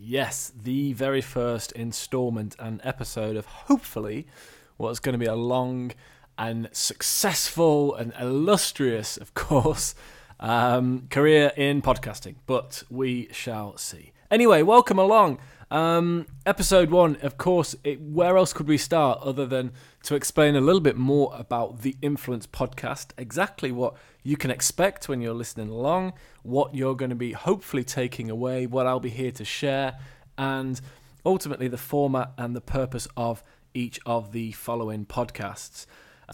Yes, the very first installment and episode of hopefully what's going to be a long and successful and illustrious, of course, um, career in podcasting. But we shall see. Anyway, welcome along. Um, episode one, of course, it, where else could we start other than to explain a little bit more about the Influence podcast, exactly what you can expect when you're listening along, what you're going to be hopefully taking away, what I'll be here to share, and ultimately the format and the purpose of each of the following podcasts.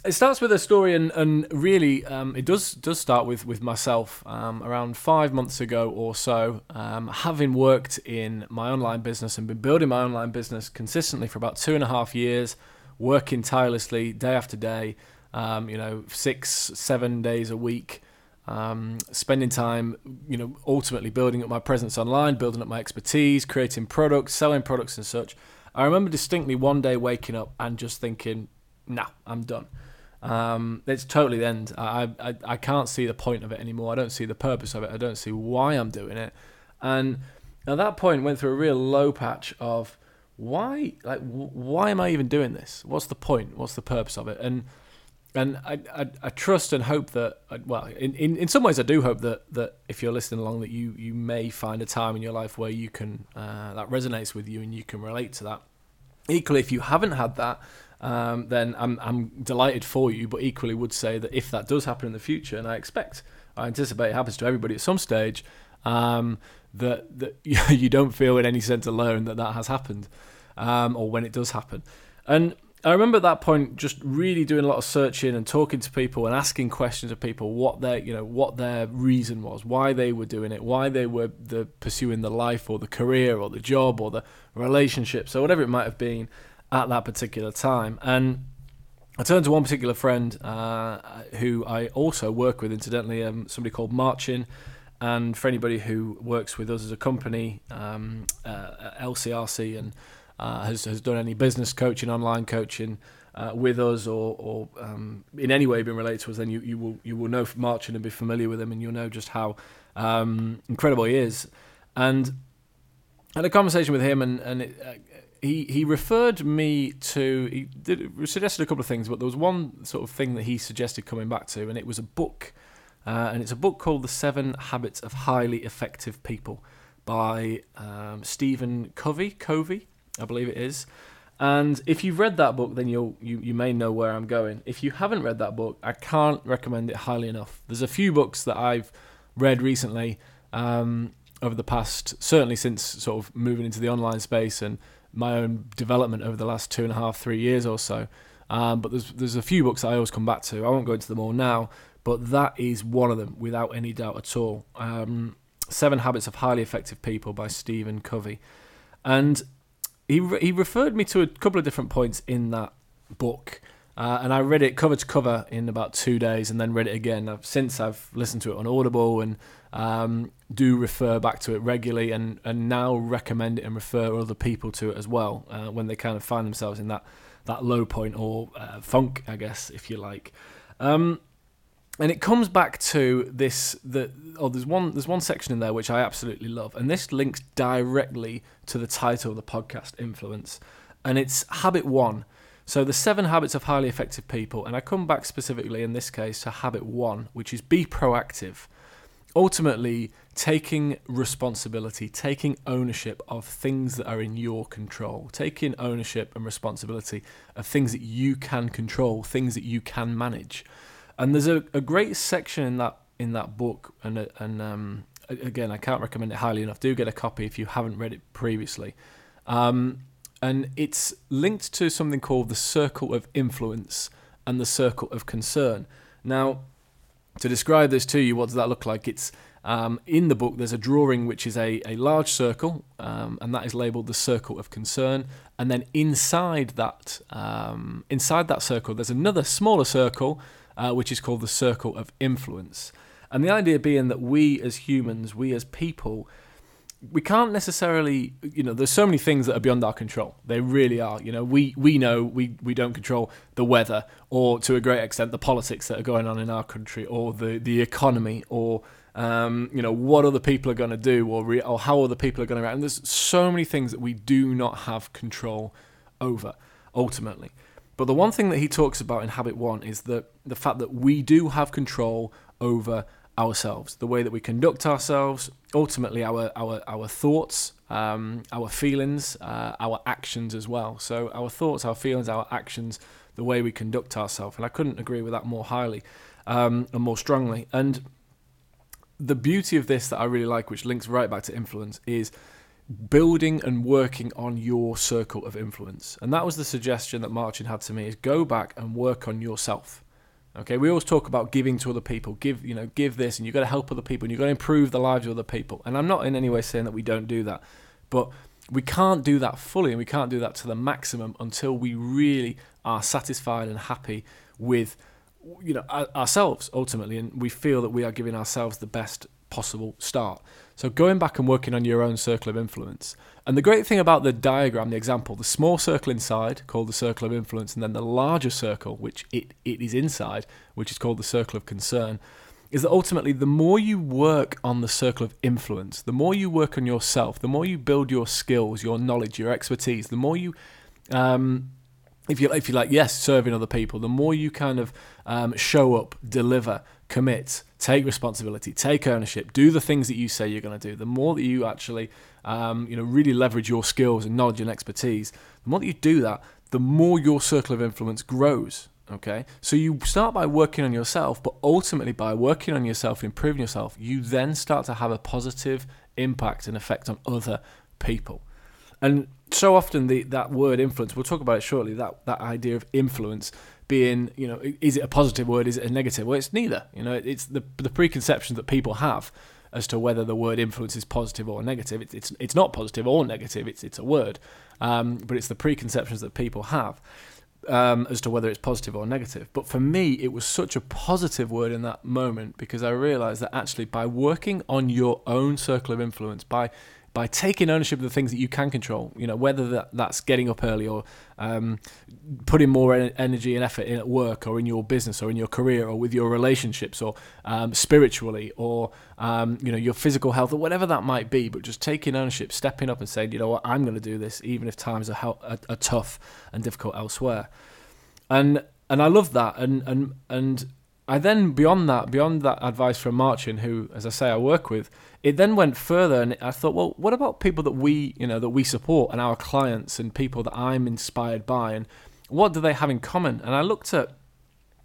It starts with a story, and, and really, um, it does does start with with myself. Um, around five months ago or so, um, having worked in my online business and been building my online business consistently for about two and a half years, working tirelessly day after day, um, you know, six seven days a week, um, spending time, you know, ultimately building up my presence online, building up my expertise, creating products, selling products, and such. I remember distinctly one day waking up and just thinking, "Nah, I'm done." Um, it's totally the end. I, I I can't see the point of it anymore. I don't see the purpose of it. I don't see why I'm doing it. And at that point, went through a real low patch of why, like, why am I even doing this? What's the point? What's the purpose of it? And and I, I, I trust and hope that well in, in, in some ways I do hope that, that if you're listening along that you, you may find a time in your life where you can uh, that resonates with you and you can relate to that equally if you haven't had that um, then I'm, I'm delighted for you, but equally would say that if that does happen in the future, and I expect, I anticipate it happens to everybody at some stage, um, that, that you don't feel in any sense alone that that has happened, um, or when it does happen. And I remember at that point just really doing a lot of searching and talking to people and asking questions of people what their you know what their reason was, why they were doing it, why they were the pursuing the life or the career or the job or the relationships or whatever it might have been at that particular time. And I turned to one particular friend uh, who I also work with, incidentally, um, somebody called Marcin. And for anybody who works with us as a company, um, uh, LCRC, and uh, has, has done any business coaching, online coaching uh, with us, or, or um, in any way been related to us, then you, you will you will know Marcin and be familiar with him, and you'll know just how um, incredible he is. And I had a conversation with him, and, and it, uh, he he referred me to he did, suggested a couple of things, but there was one sort of thing that he suggested coming back to, and it was a book, uh, and it's a book called The Seven Habits of Highly Effective People by um, Stephen Covey. Covey, I believe it is. And if you've read that book, then you'll you, you may know where I'm going. If you haven't read that book, I can't recommend it highly enough. There's a few books that I've read recently um, over the past, certainly since sort of moving into the online space and my own development over the last two and a half, three years or so. Um, but there's there's a few books I always come back to. I won't go into them all now, but that is one of them without any doubt at all. Um, Seven Habits of Highly Effective People by Stephen Covey, and he re- he referred me to a couple of different points in that book. Uh, and I read it cover to cover in about two days, and then read it again. I've, since I've listened to it on Audible and um, do refer back to it regularly, and, and now recommend it and refer other people to it as well uh, when they kind of find themselves in that that low point or uh, funk, I guess, if you like. Um, and it comes back to this the oh there's one there's one section in there which I absolutely love and this links directly to the title of the podcast influence and it's habit 1 so the 7 habits of highly effective people and I come back specifically in this case to habit 1 which is be proactive ultimately taking responsibility taking ownership of things that are in your control taking ownership and responsibility of things that you can control things that you can manage and there's a, a great section in that in that book, and and um, again, I can't recommend it highly enough. Do get a copy if you haven't read it previously. Um, and it's linked to something called the circle of influence and the circle of concern. Now, to describe this to you, what does that look like? It's um, in the book, there's a drawing which is a, a large circle, um, and that is labeled the circle of concern. And then inside that, um, inside that circle, there's another smaller circle, uh, which is called the circle of influence. And the idea being that we as humans, we as people, we can't necessarily, you know, there's so many things that are beyond our control. They really are. You know, we we know we we don't control the weather, or to a great extent the politics that are going on in our country, or the the economy, or um, you know what other people are going to do, or re- or how other people are going to react. And there's so many things that we do not have control over ultimately. But the one thing that he talks about in Habit One is that the fact that we do have control over ourselves, the way that we conduct ourselves, ultimately our our our thoughts, um, our feelings, uh, our actions as well. So our thoughts, our feelings, our actions, the way we conduct ourselves, and I couldn't agree with that more highly um, and more strongly. And the beauty of this that I really like, which links right back to influence, is building and working on your circle of influence. And that was the suggestion that Marcin had to me is go back and work on yourself. Okay, we always talk about giving to other people, give you know, give this, and you've got to help other people, and you've got to improve the lives of other people. And I'm not in any way saying that we don't do that, but we can't do that fully, and we can't do that to the maximum until we really are satisfied and happy with, you know, ourselves ultimately, and we feel that we are giving ourselves the best possible start. So going back and working on your own circle of influence. And the great thing about the diagram, the example, the small circle inside, called the circle of influence, and then the larger circle, which it, it is inside, which is called the circle of concern, is that ultimately the more you work on the circle of influence, the more you work on yourself, the more you build your skills, your knowledge, your expertise, the more you um, if you if you like, yes, serving other people, the more you kind of um, show up, deliver, commit, take responsibility, take ownership, do the things that you say you're going to do. The more that you actually, um, you know, really leverage your skills and knowledge and expertise, the more that you do that, the more your circle of influence grows. Okay, so you start by working on yourself, but ultimately by working on yourself, improving yourself, you then start to have a positive impact and effect on other people. And so often the that word influence, we'll talk about it shortly. That that idea of influence being, you know, is it a positive word? Is it a negative? Well, it's neither. You know, it's the the preconceptions that people have as to whether the word influence is positive or negative. It's it's, it's not positive or negative. It's it's a word, um, but it's the preconceptions that people have. Um, as to whether it's positive or negative. But for me, it was such a positive word in that moment because I realized that actually by working on your own circle of influence, by by taking ownership of the things that you can control. You know, whether that, that's getting up early or um, putting more energy and effort in at work or in your business or in your career or with your relationships or um, spiritually or um, you know your physical health or whatever that might be. But just taking ownership, stepping up and saying, you know what, I'm going to do this, even if times are, are, are tough and difficult elsewhere. And and I love that. And and and I then beyond that, beyond that advice from Marcin, who, as I say, I work with, it then went further, and I thought, well, what about people that we, you know, that we support, and our clients, and people that I'm inspired by, and what do they have in common? And I looked at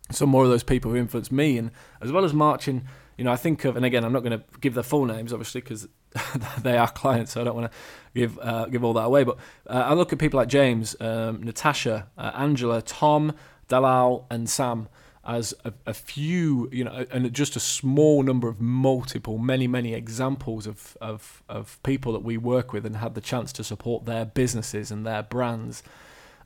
some more of those people who influenced me, and as well as Marcin you know, I think of, and again, I'm not going to give their full names, obviously, because they are clients, so I don't want to give uh, give all that away. But uh, I look at people like James, um, Natasha, uh, Angela, Tom, Dalal, and Sam as a, a, few, you know, and just a small number of multiple, many, many examples of, of, of people that we work with and had the chance to support their businesses and their brands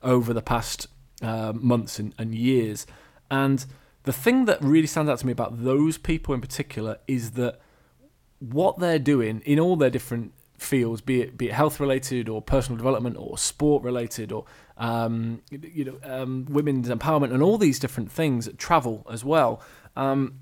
over the past uh, months and, and years. And the thing that really stands out to me about those people in particular is that what they're doing in all their different fields, be it be it health related or personal development or sport related or um, you know um, women's empowerment and all these different things, travel as well. Um,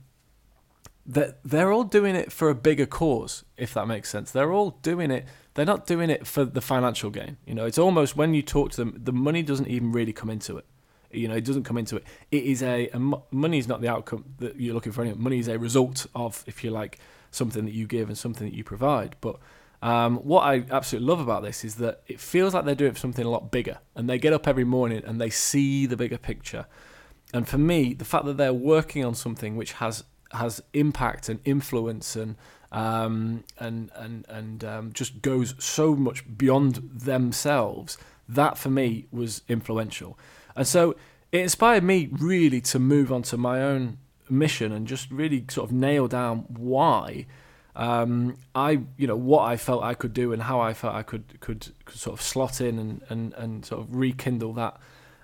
that they're all doing it for a bigger cause, if that makes sense. They're all doing it. They're not doing it for the financial gain. You know, it's almost when you talk to them, the money doesn't even really come into it. You know, it doesn't come into it. It is a, a money is not the outcome that you're looking for. Anyway. Money is a result of, if you like, something that you give and something that you provide. But um, what I absolutely love about this is that it feels like they're doing something a lot bigger, and they get up every morning and they see the bigger picture. And for me, the fact that they're working on something which has has impact and influence and um, and and and um, just goes so much beyond themselves. That for me was influential, and so it inspired me really to move on to my own mission and just really sort of nail down why um, I you know what I felt I could do and how I felt I could could, could sort of slot in and, and, and sort of rekindle that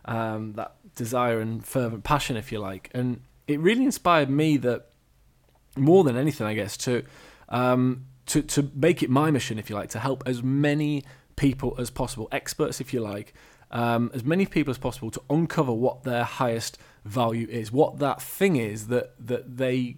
um, that desire and fervent passion, if you like. And it really inspired me that more than anything, I guess, to um, to to make it my mission, if you like, to help as many people as possible, experts, if you like, um, as many people as possible to uncover what their highest value is, what that thing is that that they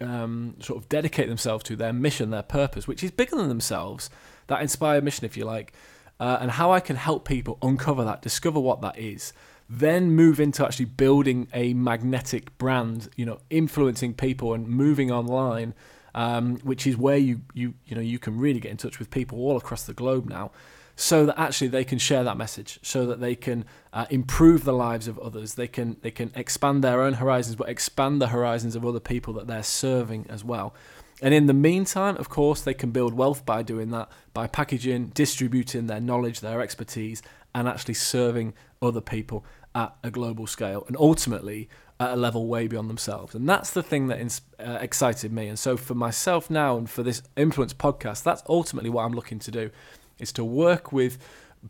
um, sort of dedicate themselves to, their mission, their purpose, which is bigger than themselves, that inspired mission, if you like, uh, and how I can help people uncover that, discover what that is, then move into actually building a magnetic brand, you know, influencing people and moving online, um, which is where you you you know you can really get in touch with people all across the globe now, so that actually they can share that message, so that they can uh, improve the lives of others. They can they can expand their own horizons, but expand the horizons of other people that they're serving as well. And in the meantime, of course, they can build wealth by doing that, by packaging, distributing their knowledge, their expertise, and actually serving other people at a global scale and ultimately at a level way beyond themselves. And that's the thing that ins- uh, excited me. And so for myself now and for this influence podcast, that's ultimately what I'm looking to do is to work with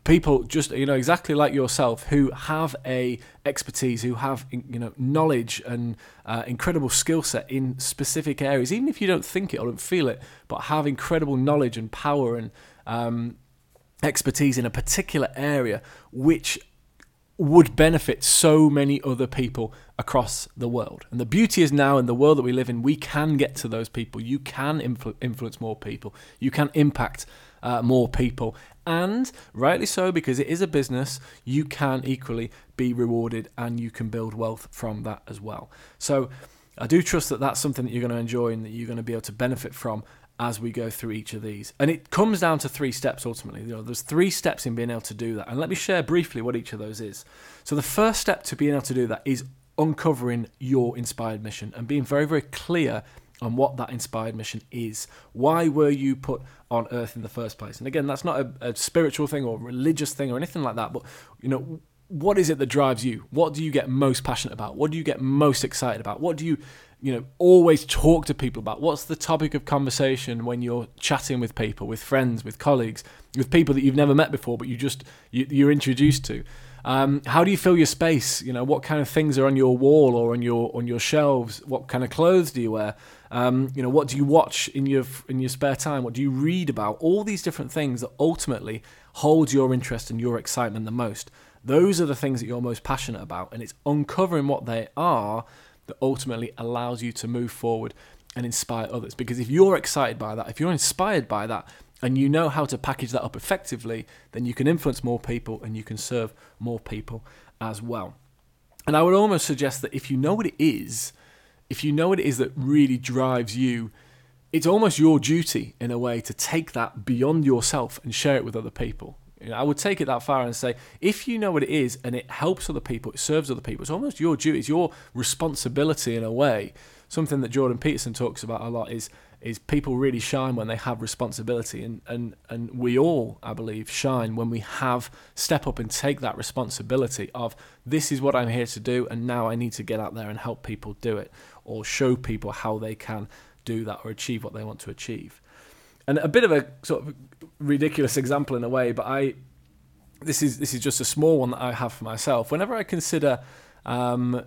people just you know exactly like yourself who have a expertise who have you know knowledge and uh, incredible skill set in specific areas even if you don't think it or don't feel it but have incredible knowledge and power and um, expertise in a particular area which would benefit so many other people across the world. And the beauty is now in the world that we live in, we can get to those people. You can influ- influence more people. You can impact uh, more people. And rightly so, because it is a business, you can equally be rewarded and you can build wealth from that as well. So I do trust that that's something that you're going to enjoy and that you're going to be able to benefit from as we go through each of these. And it comes down to three steps ultimately. You know, there's three steps in being able to do that. And let me share briefly what each of those is. So the first step to being able to do that is uncovering your inspired mission and being very, very clear on what that inspired mission is. Why were you put on earth in the first place? And again, that's not a, a spiritual thing or religious thing or anything like that, but you know, what is it that drives you? What do you get most passionate about? What do you get most excited about? What do you you know always talk to people about what's the topic of conversation when you're chatting with people with friends with colleagues with people that you've never met before but you just you, you're introduced to. Um, how do you fill your space? You know what kind of things are on your wall or on your on your shelves? What kind of clothes do you wear? Um, you know what do you watch in your in your spare time? What do you read about? All these different things that ultimately hold your interest and your excitement the most. Those are the things that you're most passionate about and it's uncovering what they are that ultimately allows you to move forward and inspire others. Because if you're excited by that, if you're inspired by that, and you know how to package that up effectively, then you can influence more people and you can serve more people as well. And I would almost suggest that if you know what it is, if you know what it is that really drives you, it's almost your duty in a way to take that beyond yourself and share it with other people. You know, I would take it that far and say, if you know what it is and it helps other people, it serves other people, it's almost your duty, it's your responsibility in a way. Something that Jordan Peterson talks about a lot is is people really shine when they have responsibility and, and, and we all, I believe, shine when we have step up and take that responsibility of this is what I'm here to do and now I need to get out there and help people do it or show people how they can do that or achieve what they want to achieve and a bit of a sort of ridiculous example in a way, but I this is this is just a small one that I have for myself. Whenever I consider um,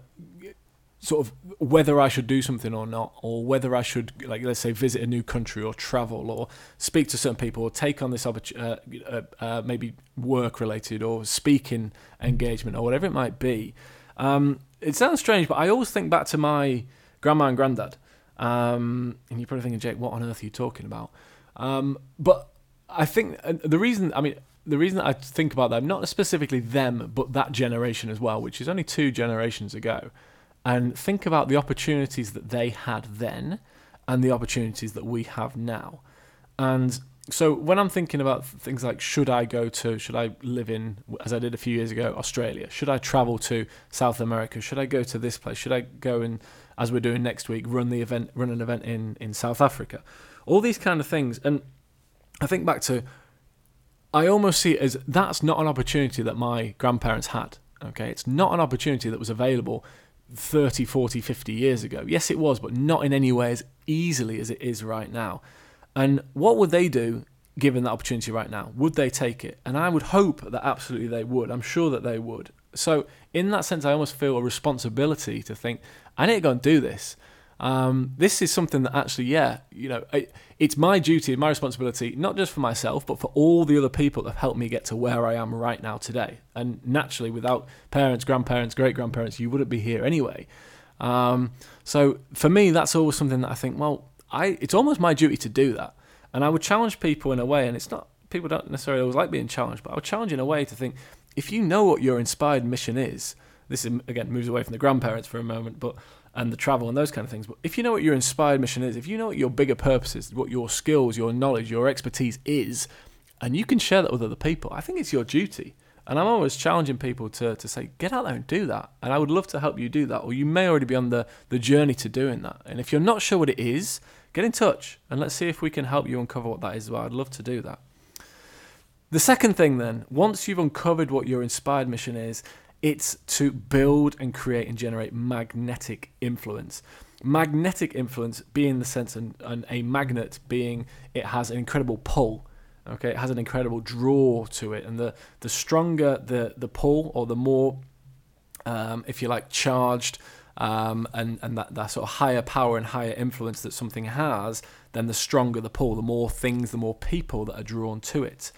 sort of whether I should do something or not, or whether I should, like, let's say, visit a new country or travel or speak to certain people or take on this opportunity, uh, uh, uh, maybe work related or speaking engagement or whatever it might be. Um, it sounds strange, but I always think back to my grandma and granddad Um, and you're probably thinking, Jake, what on earth are you talking about? Um, but I think uh, the reason, I mean, the reason I think about that, not specifically them, but that generation as well, which is only two generations ago, and think about the opportunities that they had then and the opportunities that we have now. And so when I'm thinking about things like should I go to, should I live in, as I did a few years ago, Australia? Should I travel to South America? Should I go to this place? Should I go and, as we're doing next week, run the event, run an event in in South Africa? All these kind of things. And I think back to, I almost see it as that's not an opportunity that my grandparents had. Okay, it's not an opportunity that was available 30, 40, 50 years ago. Yes, it was, but not in any way as easily as it is right now. And what would they do given that opportunity right now? Would they take it? And I would hope that absolutely they would. I'm sure that they would. So, in that sense, I almost feel a responsibility to think, I need to go and do this. Um, this is something that actually, yeah, you know, it, it's my duty and my responsibility, not just for myself, but for all the other people that have helped me get to where I am right now today. And naturally, without parents, grandparents, great grandparents, you wouldn't be here anyway. Um, so for me, that's always something that I think, well, I it's almost my duty to do that. And I would challenge people in a way, and it's not people don't necessarily always like being challenged, but I would challenge in a way to think if you know what your inspired mission is, this is, again moves away from the grandparents for a moment, but and the travel and those kind of things. But if you know what your inspired mission is, if you know what your bigger purpose is, what your skills, your knowledge, your expertise is, and you can share that with other people, I think it's your duty. And I'm always challenging people to, to say, get out there and do that. And I would love to help you do that. Or you may already be on the, the journey to doing that. And if you're not sure what it is, get in touch and let's see if we can help you uncover what that is well. I'd love to do that. The second thing, then, once you've uncovered what your inspired mission is, it's to build and create and generate magnetic influence. Magnetic influence being the sense and, and a magnet being it has an incredible pull Okay, it has an incredible draw to it, and the the stronger the the pull, or the more, um, if you like, charged, um, and and that that sort of higher power and higher influence that something has, then the stronger the pull. The more things, the more people that are drawn to it.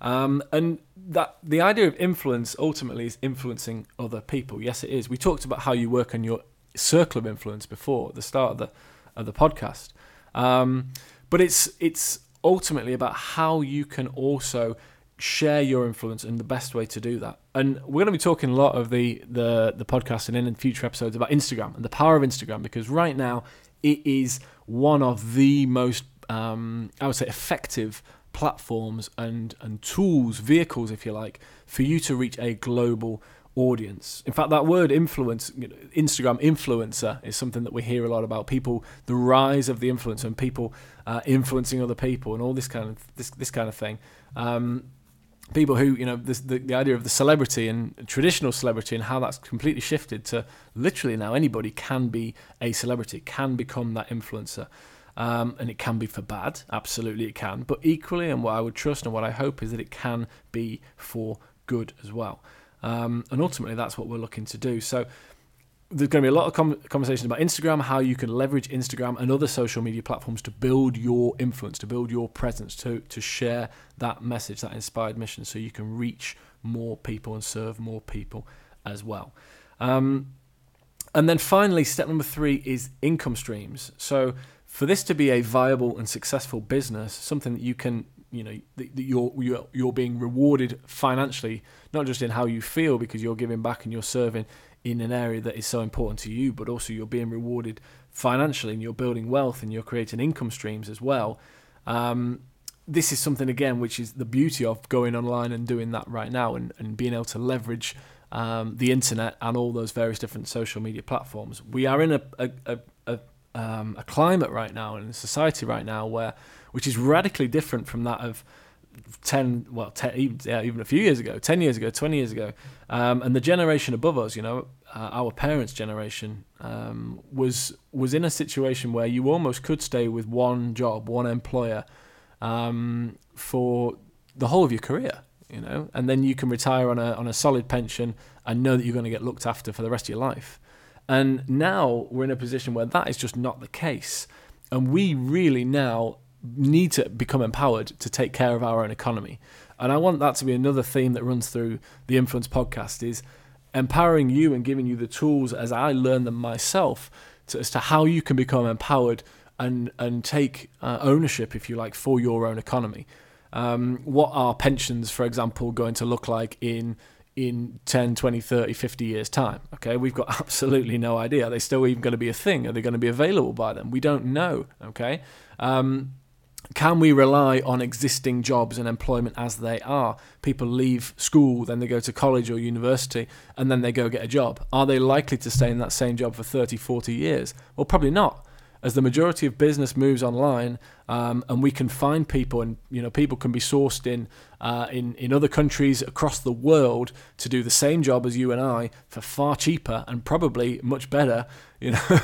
Um, and that the idea of influence ultimately is influencing other people. Yes, it is. We talked about how you work on your circle of influence before at the start of the of the podcast. Um, but it's it's ultimately about how you can also share your influence and the best way to do that. And we're going to be talking a lot of the the the podcast and in future episodes about Instagram and the power of Instagram because right now it is one of the most um, I would say effective platforms and and tools, vehicles, if you like, for you to reach a global audience. In fact, that word influence, you know, Instagram influencer, is something that we hear a lot about. People, the rise of the influencer and people uh, influencing other people, and all this kind of this this kind of thing. Um, people who you know this, the the idea of the celebrity and traditional celebrity and how that's completely shifted to literally now anybody can be a celebrity, can become that influencer. Um, and it can be for bad, absolutely it can. But equally, and what I would trust and what I hope is that it can be for good as well. Um, and ultimately, that's what we're looking to do. So, there's going to be a lot of com- about Instagram, how you can leverage Instagram and other social media platforms to build your influence, to build your presence, to to share that message, that inspired mission, so you can reach more people and serve more people as well. Um, and then finally, step number three is income streams. So for this to be a viable and successful business, something that you can you know that you're you're you're being rewarded financially, not just in how you feel because you're giving back and you're serving in an area that is so important to you, but also you're being rewarded financially and you're building wealth and you're creating income streams as well. Um, this is something again which is the beauty of going online and doing that right now and, and being able to leverage um, the internet and all those various different social media platforms. We are in a a, a, a, um, a climate right now and a society right now where which is radically different from that of 10 well 10, even, yeah, even a few years ago 10 years ago 20 years ago. Um, and the generation above us you know uh, our parents generation um, was was in a situation where you almost could stay with one job one employer um, for the whole of your career you know? And then you can retire on a on a solid pension and know that you're going to get looked after for the rest of your life and now we're in a position where that is just not the case and we really now need to become empowered to take care of our own economy. And I want that to be another theme that runs through the Influence podcast is empowering you and giving you the tools as I learn them myself to, as to how you can become empowered and and take uh, ownership, if you like, for your own economy. Um, what are pensions, for example, going to look like in in 10, 20, 30, 50 years' time? Okay, we've got absolutely no idea. Are they still even going to be a thing? Are they going to be available by then? We don't know. Okay. Um, can we rely on existing jobs and employment as they are? People leave school, then they go to college or university, and then they go get a job. Are they likely to stay in that same job for 30, 40 years? Well, probably not as the majority of business moves online, um, and we can find people, and you know, people can be sourced in uh, in in other countries across the world to do the same job as you and I for far cheaper and probably much better. You know,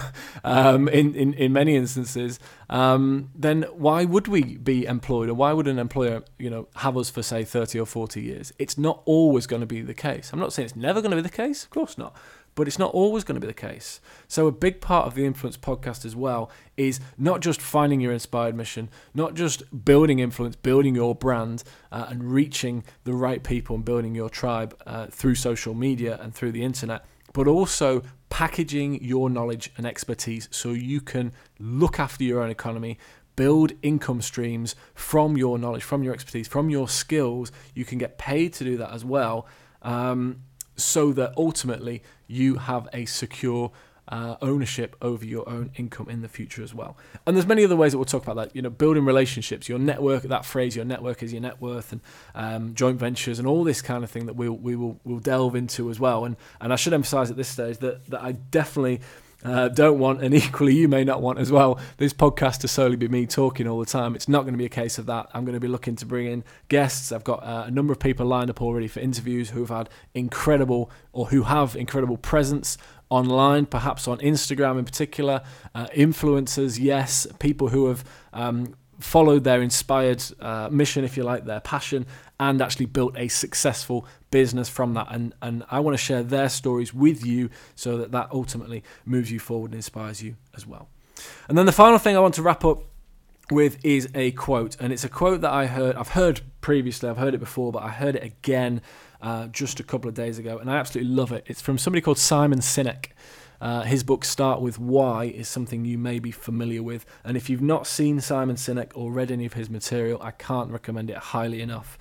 um, in, in in many instances, um, then why would we be employed, or why would an employer, you know, have us for say thirty or forty years? It's not always going to be the case. I'm not saying it's never going to be the case. Of course not but it's not always going to be the case. So, a big part of the Influence podcast as well is not just finding your inspired mission, not just building influence, building your brand, uh, and reaching the right people and building your tribe uh, through social media and through the internet, but also packaging your knowledge and expertise so you can look after your own economy. Build income streams from your knowledge, from your expertise, from your skills. You can get paid to do that as well. Um, so that ultimately you have a secure uh, ownership over your own income in the future as well. And there's many other ways that we'll talk about that. You know, building relationships, your network. That phrase, your network is your net worth, and um, joint ventures, and all this kind of thing that we'll we will we'll delve into as well. And and I should emphasise at this stage that that I definitely uh, don't want, and equally you may not want as well, this podcast to solely be me talking all the time. It's not going to be a case of that. I'm going to be looking to bring in guests. I've got uh, a number of people lined up already for interviews who've had incredible or who have incredible presence online, perhaps on Instagram in particular. Uh, influencers, yes, people who have um, followed their inspired uh, mission, if you like, their passion, and actually built a successful business from that. And, and I want to share their stories with you so that that ultimately moves you forward and inspires you as well. And then the final thing I want to wrap up with is a quote, and it's a quote that I heard. I've heard previously, I've heard it before, but I heard it again uh, just a couple of days ago, and I absolutely love it. It's from somebody called Simon Sinek. Uh, his book Start With Why is something you may be familiar with. And if you've not seen Simon Sinek or read any of his material, I can't recommend it highly enough.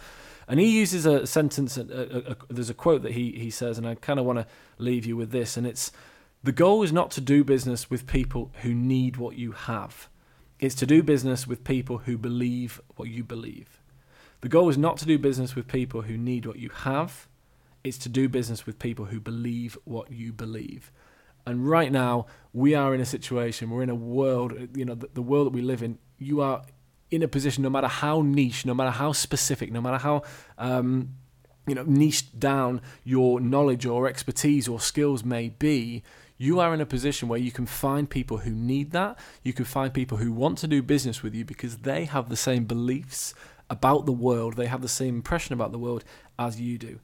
And he uses a sentence, a, a, a, there's a quote that he, he says, and I kind of want to leave you with this. And it's the goal is not to do business with people who need what you have, it's to do business with people who believe what you believe. The goal is not to do business with people who need what you have, it's to do business with people who believe what you believe. And right now, we are in a situation, we're in a world, you know, the, the world that we live in, you are in a position, no matter how niche, no matter how specific, no matter how, um, you know, niched down your knowledge or expertise or skills may be, you are in a position where you can find people who need that. You can find people who want to do business with you because they have the same beliefs about the world, they have the same impression about the world as you do.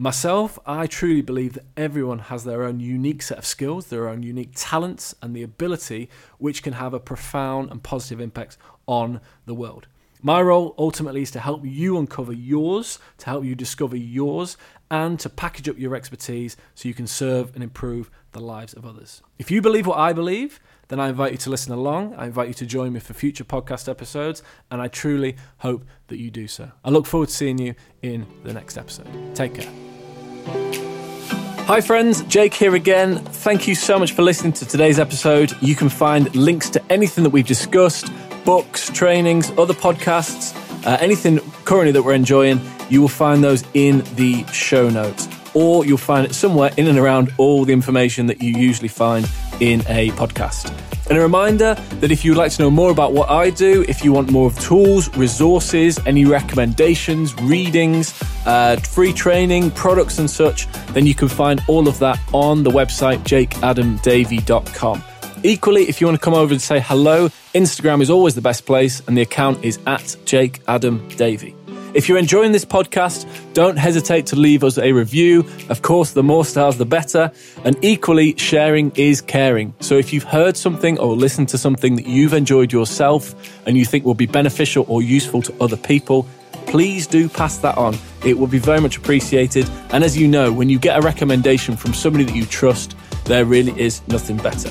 Myself, I truly believe that everyone has their own unique set of skills, their own unique talents, and the ability which can have a profound and positive impact on the world. My role ultimately is to help you uncover yours, to help you discover yours, and to package up your expertise so you can serve and improve the lives of others. If you believe what I believe, then I invite you to listen along. I invite you to join me for future podcast episodes, and I truly hope that you do so. I look forward to seeing you in the next episode. Take care. Hi, friends, Jake here again. Thank you so much for listening to today's episode. You can find links to anything that we've discussed books, trainings, other podcasts, uh, anything currently that we're enjoying. You will find those in the show notes, or you'll find it somewhere in and around all the information that you usually find in a podcast. And a reminder that if you'd like to know more about what I do, if you want more of tools, resources, any recommendations, readings, uh, free training, products, and such, then you can find all of that on the website jakeadamdavy.com. Equally, if you want to come over and say hello, Instagram is always the best place, and the account is at Jake Adam Davy. If you're enjoying this podcast, don't hesitate to leave us a review. Of course, the more stars, the better. And equally, sharing is caring. So if you've heard something or listened to something that you've enjoyed yourself and you think will be beneficial or useful to other people, please do pass that on. It will be very much appreciated. And as you know, when you get a recommendation from somebody that you trust, there really is nothing better.